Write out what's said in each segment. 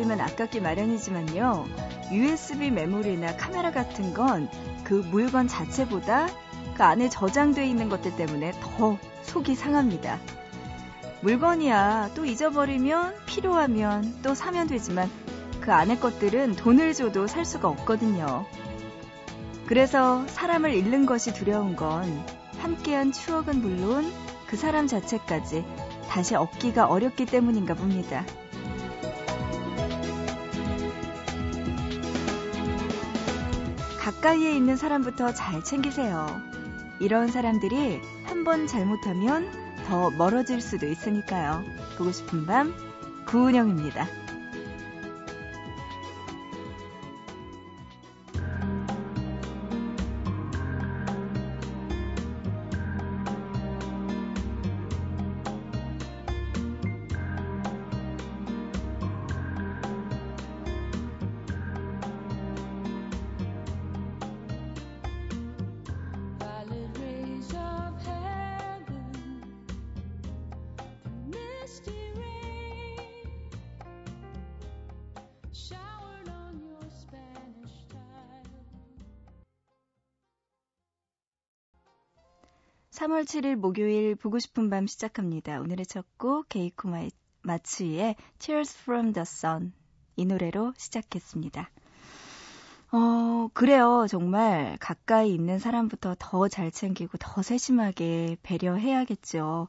잃어버리면 아깝기 마련이지만요. USB 메모리나 카메라 같은 건 그 물건 자체보다 그 안에 저장돼 있는 것들 때문에 더 속이 상합니다. 물건이야 또 잊어버리면 필요하면 또 사면 되지만 그 안에 것들은 돈을 줘도 살 수가 없거든요. 그래서 사람을 잃는 것이 두려운 건 함께한 추억은 물론 그 사람 자체까지 다시 얻기가 어렵기 때문인가 봅니다. 가까이에 있는 사람부터 잘 챙기세요. 이런 사람들이 한 번 잘못하면 더 멀어질 수도 있으니까요. 보고 싶은 밤, 구은영입니다. 3월 7일 목요일 보고 싶은 밤 시작합니다. 오늘의 첫곡 게이코 마츠의 Tears from the Sun 이 노래로 시작했습니다. 어, 그래요. 정말 가까이 있는 사람부터 더 잘 챙기고 더 세심하게 배려해야겠죠.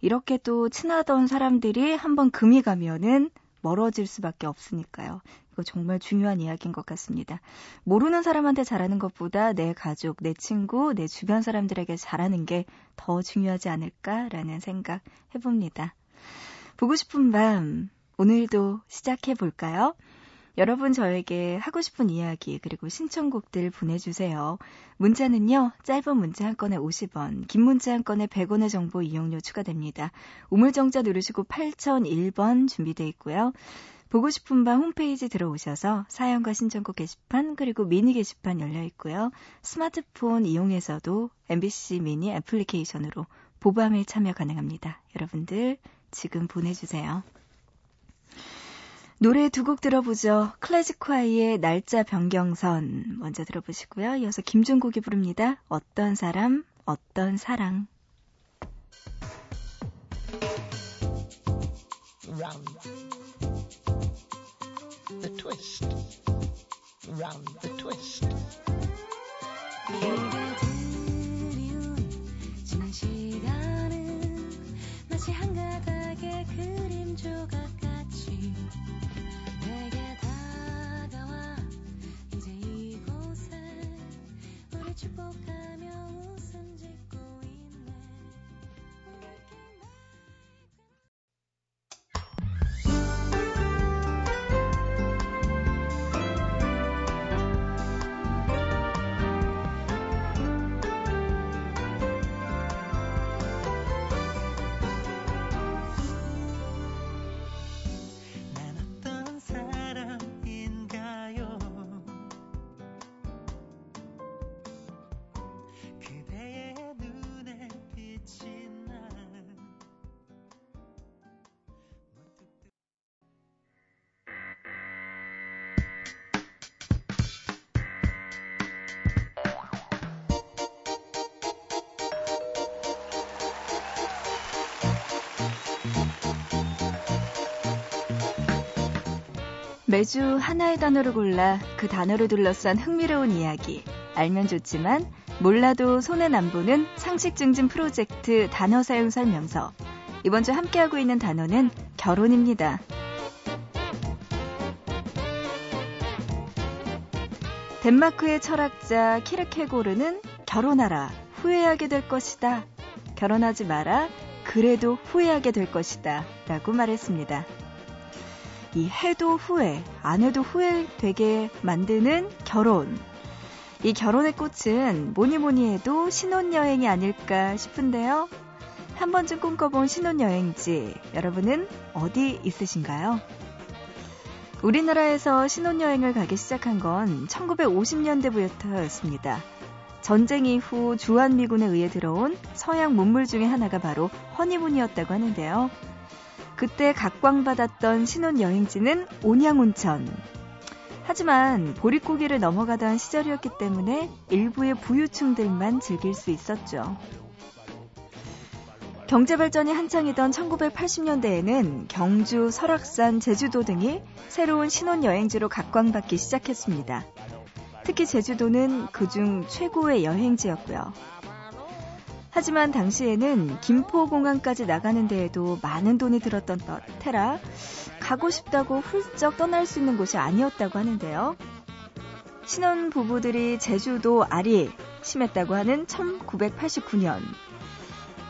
이렇게 또 친하던 사람들이 한번 금이 가면은 멀어질 수밖에 없으니까요. 이거 정말 중요한 이야기인 것 같습니다. 모르는 사람한테 잘하는 것보다 내 가족, 내 친구, 내 주변 사람들에게 잘하는 게 더 중요하지 않을까라는 생각 해봅니다. 보고 싶은 밤, 오늘도 시작해 볼까요? 여러분 저에게 하고 싶은 이야기 그리고 신청곡들 보내주세요. 문자는요. 짧은 문자 한 건에 50원, 긴 문자 한 건에 100원의 정보 이용료 추가됩니다. 우물정자 누르시고 8001번 준비되어 있고요. 보고 싶은 밤 홈페이지 들어오셔서 사연과 신청곡 게시판 그리고 미니 게시판 열려 있고요. 스마트폰 이용해서도 MBC 미니 애플리케이션으로 보밤에 참여 가능합니다. 여러분들 지금 보내주세요. 노래 두 곡 들어보죠. 클래식화이의 날짜 변경선 먼저 들어보시고요. 이어서 김종국이 부릅니다. 어떤 사람, 어떤 사랑. the twist. Round the twist. 마치 한 가닥의 그림 조각 매주 하나의 단어를 골라 그 단어를 둘러싼 흥미로운 이야기. 알면 좋지만 몰라도 손에 안 보는 상식 증진 프로젝트 단어 사용 설명서. 이번 주 함께하고 있는 단어는 결혼입니다. 덴마크의 철학자 키르케고르는 결혼하라. 후회하게 될 것이다. 결혼하지 마라. 그래도 후회하게 될 것이다. 라고 말했습니다. 이 해도 후회, 안 해도 후회되게 만드는 결혼. 이 결혼의 꽃은 뭐니 뭐니 해도 신혼여행이 아닐까 싶은데요. 한 번쯤 꿈꿔본 신혼여행지, 여러분은 어디 있으신가요? 우리나라에서 신혼여행을 가기 시작한 건 1950년대부터였습니다. 전쟁 이후 주한미군에 의해 들어온 서양 문물 중의 하나가 바로 허니문이었다고 하는데요. 그때 각광받았던 신혼여행지는 온양온천. 하지만 보릿고개를 넘어가던 시절이었기 때문에 일부의 부유층들만 즐길 수 있었죠. 경제발전이 한창이던 1980년대에는 경주, 설악산, 제주도 등이 새로운 신혼여행지로 각광받기 시작했습니다. 특히 제주도는 그중 최고의 여행지였고요. 하지만 당시에는 김포공항까지 나가는 데에도 많은 돈이 들었던 테라 가고 싶다고 훌쩍 떠날 수 있는 곳이 아니었다고 하는데요. 신혼 부부들이 제주도 아리 심했다고 하는 1989년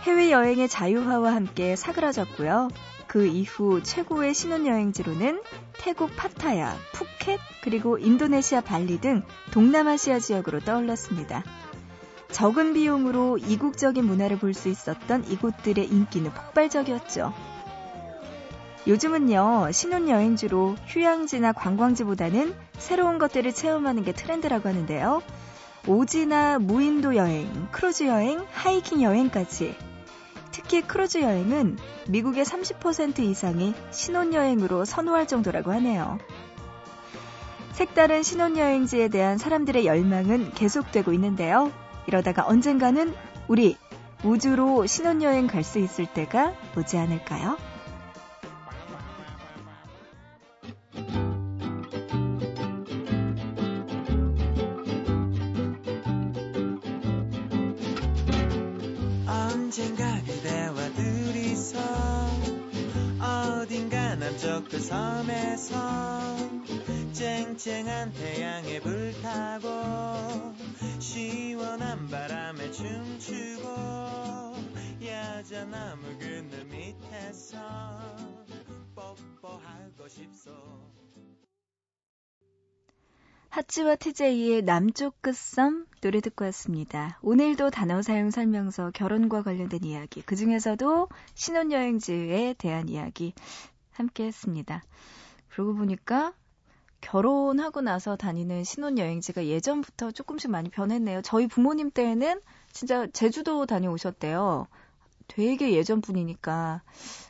해외여행의 자유화와 함께 사그라졌고요. 그 이후 최고의 신혼여행지로는 태국 파타야, 푸켓, 그리고 인도네시아 발리 등 동남아시아 지역으로 떠올랐습니다. 적은 비용으로 이국적인 문화를 볼 수 있었던 이곳들의 인기는 폭발적이었죠. 요즘은요, 신혼여행지로 휴양지나 관광지보다는 새로운 것들을 체험하는 게 트렌드라고 하는데요. 오지나 무인도 여행, 크루즈 여행, 하이킹 여행까지 특히 크루즈 여행은 미국의 30% 이상이 신혼여행으로 선호할 정도라고 하네요. 색다른 신혼여행지에 대한 사람들의 열망은 계속되고 있는데요. 이러다가 언젠가는 우리 우주로 신혼여행 갈 수 있을 때가 오지 않을까요? 언젠가 그대와 둘이서 어딘가 남쪽 그 섬에서 쨍쨍한 태양에 불타고 시원한 바람에 춤추고 야자나무 그늘 밑에서 뽀뽀하고 싶소 하츠와 TJ의 남쪽 끝섬 노래 듣고 왔습니다. 오늘도 단어 사용 설명서 결혼과 관련된 이야기, 그 중에서도 신혼여행지에 대한 이야기 함께 했습니다. 그러고 보니까 결혼하고 나서 다니는 신혼여행지가 예전부터 조금씩 많이 변했네요. 저희 부모님 때에는 진짜 제주도 다녀오셨대요. 되게 예전 분이니까.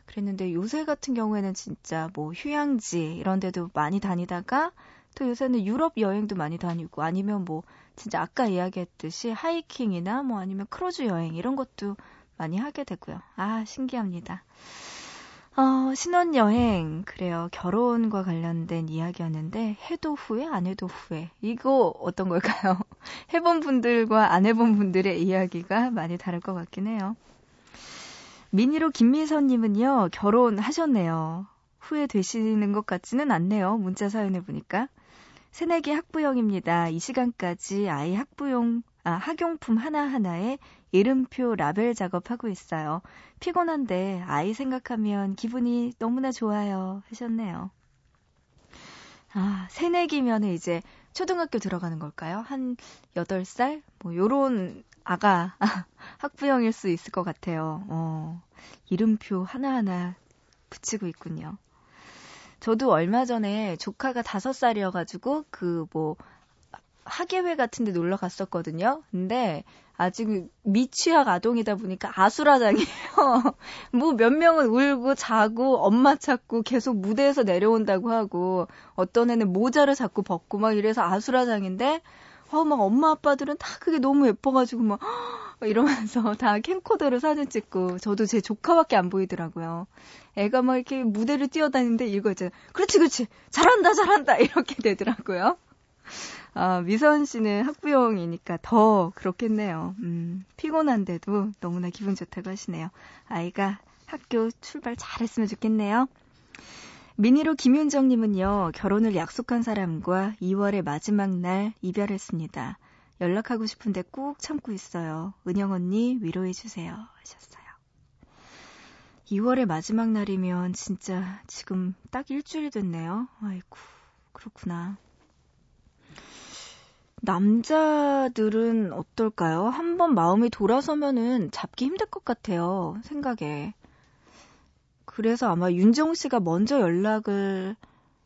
그랬는데 요새 같은 경우에는 진짜 뭐 휴양지 이런 데도 많이 다니다가 또 요새는 유럽 여행도 많이 다니고 아니면 뭐 진짜 아까 이야기했듯이 하이킹이나 뭐 아니면 크루즈 여행 이런 것도 많이 하게 되고요. 아, 신기합니다. 어, 신혼여행, 그래요. 결혼과 관련된 이야기였는데, 해도 후회, 안 해도 후회. 이거 어떤 걸까요? 해본 분들과 안 해본 분들의 이야기가 많이 다를 것 같긴 해요. 미니로 김미선님은요, 결혼하셨네요. 후회되시는 것 같지는 않네요. 문자 사연을 보니까. 새내기 학부형입니다. 이 시간까지 아이 학부용, 아, 학용품 하나하나에 이름표 라벨 작업하고 있어요. 피곤한데 아이 생각하면 기분이 너무나 좋아요. 하셨네요. 아, 새내기면 이제 초등학교 들어가는 걸까요? 한 8살? 뭐, 요런 아가, 학부형일 수 있을 것 같아요. 어, 이름표 하나하나 붙이고 있군요. 저도 얼마 전에 조카가 다섯 살이어가지고 그 뭐 학예회 같은 데 놀러 갔었거든요. 근데 아직 미취학 아동이다 보니까 아수라장이에요. 뭐 몇 명은 울고 자고 엄마 찾고 계속 무대에서 내려온다고 하고 어떤 애는 모자를 자꾸 벗고 막 이래서 아수라장인데 어, 막 엄마 아빠들은 다 그게 너무 예뻐가지고 막 이러면서 다 캠코더로 사진 찍고 저도 제 조카밖에 안 보이더라고요. 애가 막 이렇게 무대를 뛰어다니는데 이거 이제 그렇지 그렇지 잘한다 잘한다 이렇게 되더라고요. 아, 미선 씨는 학부형이니까 더 그렇겠네요. 음, 피곤한데도 너무나 기분 좋다고 하시네요. 아이가 학교 출발 잘했으면 좋겠네요. 미니로 김윤정님은요, 결혼을 약속한 사람과 2월의 마지막 날 이별했습니다. 연락하고 싶은데 꾹 참고 있어요. 은영 언니 위로해주세요. 하셨어요. 2월의 마지막 날이면 진짜 지금 딱 일주일 됐네요. 아이고, 그렇구나. 남자들은 어떨까요? 한번 마음이 돌아서면은 잡기 힘들 것 같아요. 생각에. 그래서 아마 윤정 씨가 먼저 연락을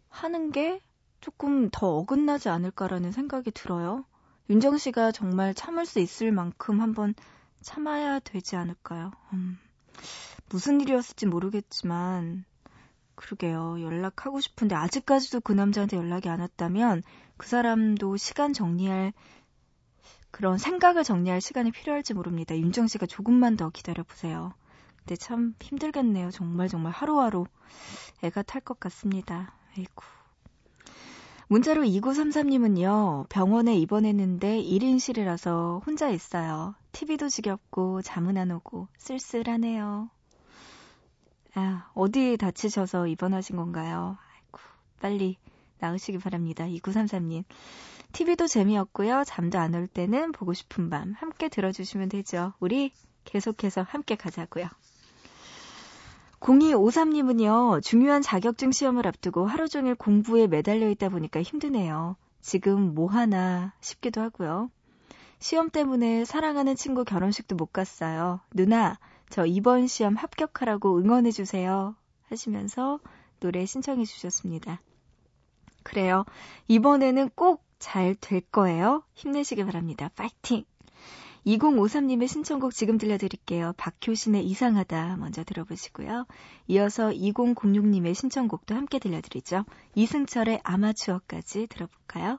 하는 게 조금 더 어긋나지 않을까라는 생각이 들어요. 윤정 씨가 정말 참을 수 있을 만큼 한번 참아야 되지 않을까요? 음, 무슨 일이었을지 모르겠지만, 그러게요. 연락하고 싶은데 아직까지도 그 남자한테 연락이 안 왔다면 그 사람도 시간 정리할 그런 생각을 정리할 시간이 필요할지 모릅니다. 윤정 씨가 조금만 더 기다려 보세요. 근데 참 힘들겠네요. 정말 정말 하루하루 애가 탈 것 같습니다. 아이고. 문자로 2933님은요, 병원에 입원했는데 1인실이라서 혼자 있어요. TV도 지겹고 잠은 안 오고 쓸쓸하네요. 아, 어디 다치셔서 입원하신 건가요? 아이고, 빨리 나으시기 바랍니다. 2933님. TV도 재미없고요. 잠도 안 올 때는 보고 싶은 밤 함께 들어주시면 되죠. 우리 계속해서 함께 가자고요. 0253님은요, 중요한 자격증 시험을 앞두고 하루 종일 공부에 매달려 있다 보니까 힘드네요. 지금 뭐 하나 싶기도 하고요. 시험 때문에 사랑하는 친구 결혼식도 못 갔어요. 누나, 저 이번 시험 합격하라고 응원해주세요. 하시면서 노래 신청해 주셨습니다. 그래요. 이번에는 꼭 잘 될 거예요. 힘내시길 바랍니다. 파이팅! 2053님의 신청곡 지금 들려드릴게요. 박효신의 이상하다 먼저 들어보시고요. 이어서 2006님의 신청곡도 함께 들려드리죠. 이승철의 아마추어까지 들어볼까요?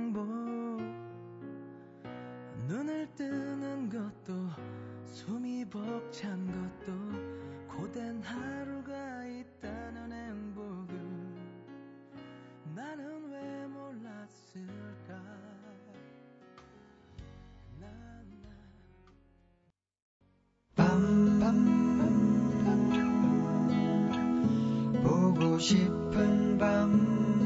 싶은 밤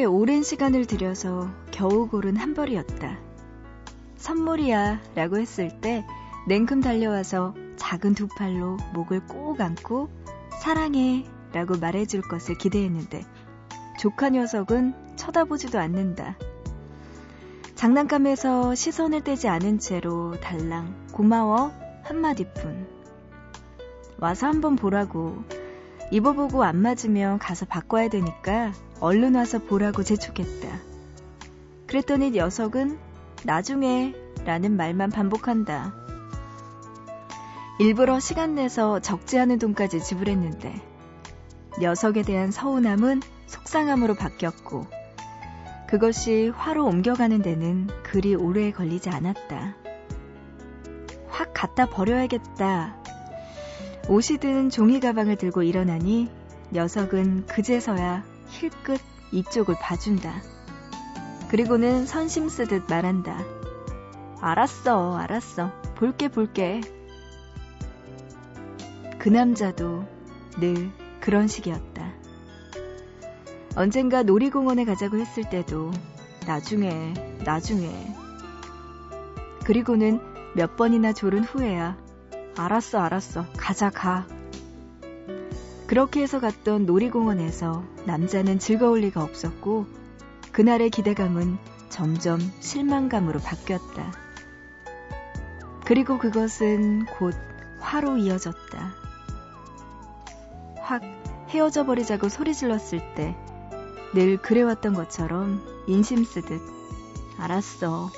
꽤 오랜 시간을 들여서 겨우 고른 한 벌이었다. 선물이야 라고 했을 때 냉큼 달려와서 작은 두 팔로 목을 꼭 안고 사랑해 라고 말해줄 것을 기대했는데 조카 녀석은 쳐다보지도 않는다. 장난감에서 시선을 떼지 않은 채로 달랑 고마워 한마디뿐. 와서 한번 보라고 입어보고 안 맞으면 가서 바꿔야 되니까 얼른 와서 보라고 재촉했다. 그랬더니 녀석은 나중에 라는 말만 반복한다. 일부러 시간 내서 적지 않은 돈까지 지불했는데 녀석에 대한 서운함은 속상함으로 바뀌었고 그것이 화로 옮겨가는 데는 그리 오래 걸리지 않았다. 확 갖다 버려야겠다. 옷이 든 종이 가방을 들고 일어나니 녀석은 그제서야 힐끗 이쪽을 봐준다. 그리고는 선심 쓰듯 말한다. 알았어, 알았어. 볼게, 볼게. 그 남자도 늘 그런 식이었다. 언젠가 놀이공원에 가자고 했을 때도 나중에, 나중에. 그리고는 몇 번이나 졸은 후에야 알았어, 알았어. 가자, 가. 그렇게 해서 갔던 놀이공원에서 남자는 즐거울 리가 없었고 그날의 기대감은 점점 실망감으로 바뀌었다. 그리고 그것은 곧 화로 이어졌다. 확 헤어져 버리자고 소리 질렀을 때 늘 그래왔던 것처럼 인심 쓰듯. 알았어.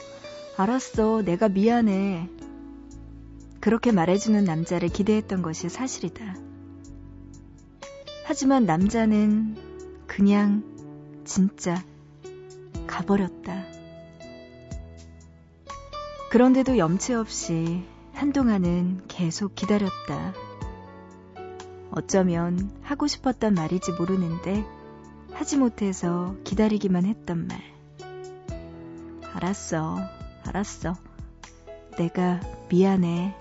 알았어. 내가 미안해. 그렇게 말해주는 남자를 기대했던 것이 사실이다. 하지만 남자는 그냥 진짜 가버렸다. 그런데도 염치 없이 한동안은 계속 기다렸다. 어쩌면 하고 싶었던 말이지 모르는데 하지 못해서 기다리기만 했던 말. 알았어, 알았어. 내가 미안해.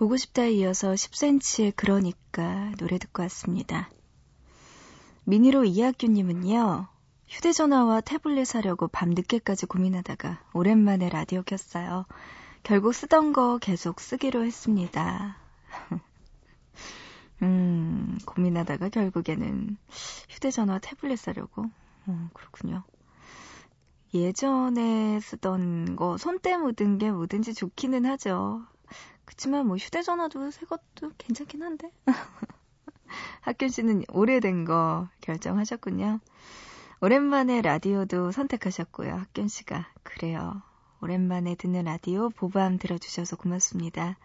보고 싶다에 이어서 10cm의 그러니까 노래 듣고 왔습니다. 미니로 이학규님은요, 휴대전화와 태블릿 사려고 밤 늦게까지 고민하다가 오랜만에 라디오 켰어요. 결국 쓰던 거 계속 쓰기로 했습니다. 음, 고민하다가 결국에는 휴대전화, 태블릿 사려고. 어, 그렇군요. 예전에 쓰던 거, 손때 묻은 게 뭐든지 좋기는 하죠. 그치만 뭐 휴대전화도 새 것도 괜찮긴 한데. 학균 씨는 오래된 거 결정하셨군요. 오랜만에 라디오도 선택하셨고요. 학균 씨가. 그래요. 오랜만에 듣는 라디오 보밤 들어주셔서 고맙습니다.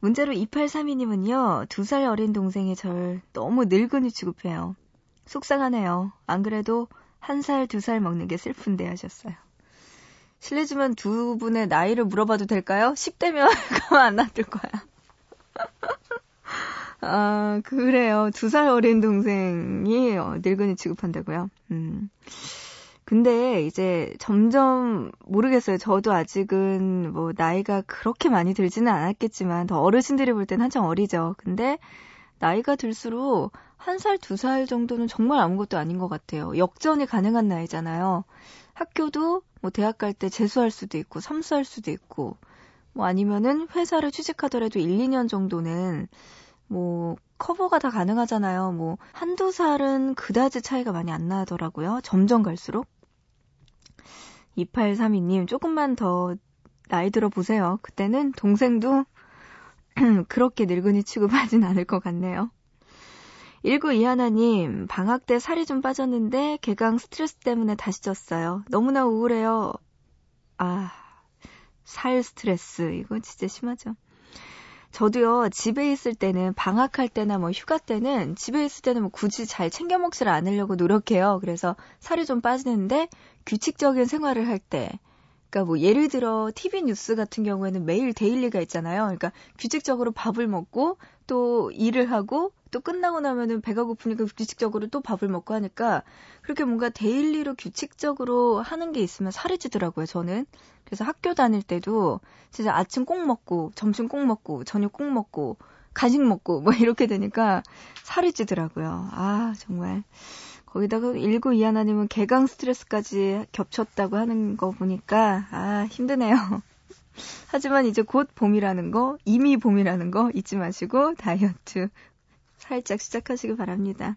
문자로 2832님은요, 두 살 어린 동생이 절 너무 늙은이 취급해요. 속상하네요. 안 그래도 한 살, 두 살 먹는 게 슬픈데 하셨어요. 실례지만 두 분의 나이를 물어봐도 될까요? 10대면 가만 안 놔둘 거야. 아, 그래요. 두 살 어린 동생이 어, 늙은이 취급한다고요? 음. 근데 이제 점점 모르겠어요. 저도 아직은 뭐 나이가 그렇게 많이 들지는 않았겠지만 더 어르신들이 볼 땐 한참 어리죠. 근데 나이가 들수록 한 살, 두 살 정도는 정말 아무것도 아닌 것 같아요. 역전이 가능한 나이잖아요. 학교도 뭐 대학 갈 때 재수할 수도 있고, 삼수할 수도 있고, 뭐 아니면은 회사를 취직하더라도 1, 2년 정도는 뭐 커버가 다 가능하잖아요. 뭐 한두 살은 그다지 차이가 많이 안 나더라고요. 점점 갈수록. 2832님 조금만 더 나이 들어 보세요. 그때는 동생도 그렇게 늙은이 취급하진 않을 것 같네요. 1921님, 방학 때 살이 좀 빠졌는데 개강 스트레스 때문에 다시 쪘어요. 너무나 우울해요. 아, 살 스트레스. 이거 진짜 심하죠. 저도요, 집에 있을 때는, 방학할 때나 뭐 휴가 때는, 집에 있을 때는 뭐 굳이 잘 챙겨 먹지를 않으려고 노력해요. 그래서 살이 좀 빠지는데, 규칙적인 생활을 할 때, 그러니까 뭐 예를 들어 TV 뉴스 같은 경우에는 매일 데일리가 있잖아요. 그러니까 규칙적으로 밥을 먹고 또 일을 하고 또 끝나고 나면은 배가 고프니까 규칙적으로 또 밥을 먹고 하니까 그렇게 뭔가 daily로 규칙적으로 하는 게 있으면 살이 찌더라고요, 저는. 그래서 학교 다닐 때도 진짜 아침 꼭 먹고 점심 꼭 먹고 저녁 꼭 먹고 간식 먹고 뭐 이렇게 되니까 살이 찌더라고요. 아, 정말. 거기다가 1921하님은 개강 스트레스까지 겹쳤다고 하는 거 보니까, 아, 힘드네요. 하지만 이제 곧 봄이라는 거, 이미 봄이라는 거 잊지 마시고 다이어트 살짝 시작하시기 바랍니다.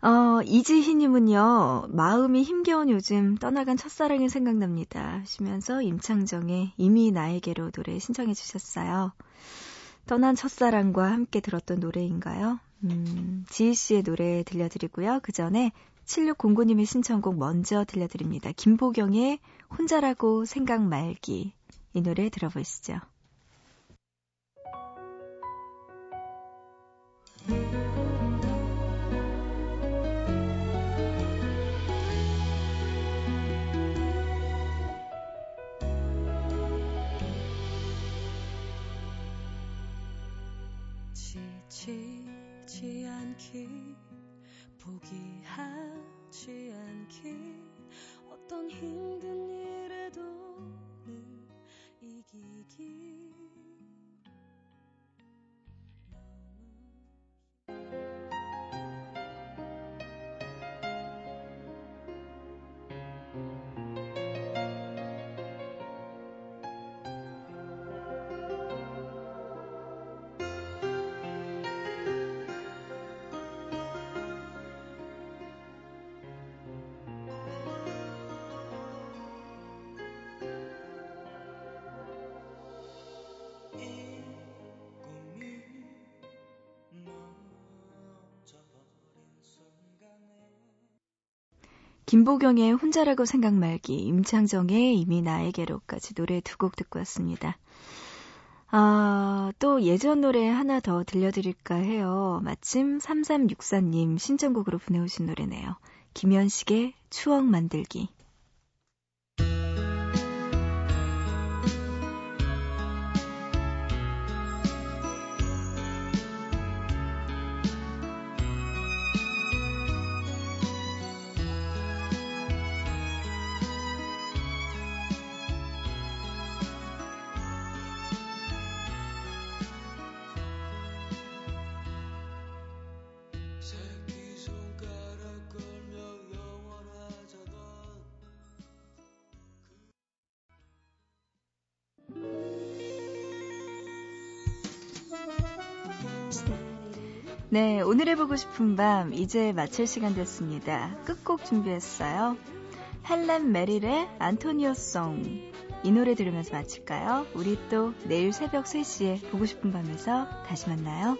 어, 이지희님은요, 마음이 힘겨운 요즘 떠나간 첫사랑이 생각납니다. 하시면서 임창정의 이미 나에게로 노래 신청해 주셨어요. 떠난 첫사랑과 함께 들었던 노래인가요? 음, 지희 씨의 노래 들려드리고요. 그 전에 7609님의 신청곡 먼저 들려드립니다. 김보경의 혼자라고 생각 말기. 이 노래 들어보시죠. 않기 포기하지 않기. 어떤 힘든 일에도 는 이기기. 김보경의 혼자라고 생각 말기, 임창정의 이미 나에게로까지 노래 두 곡 듣고 왔습니다. 아, 또 예전 노래 하나 더 들려드릴까 해요. 마침 3364님 신청곡으로 보내오신 노래네요. 김현식의 추억 만들기. 네, 오늘 해보고 싶은 밤 이제 마칠 시간 됐습니다. 끝곡 준비했어요. 헬렌 메릴의 안토니오송 이 노래 들으면서 마칠까요? 우리 또 내일 새벽 3시에 보고 싶은 밤에서 다시 만나요.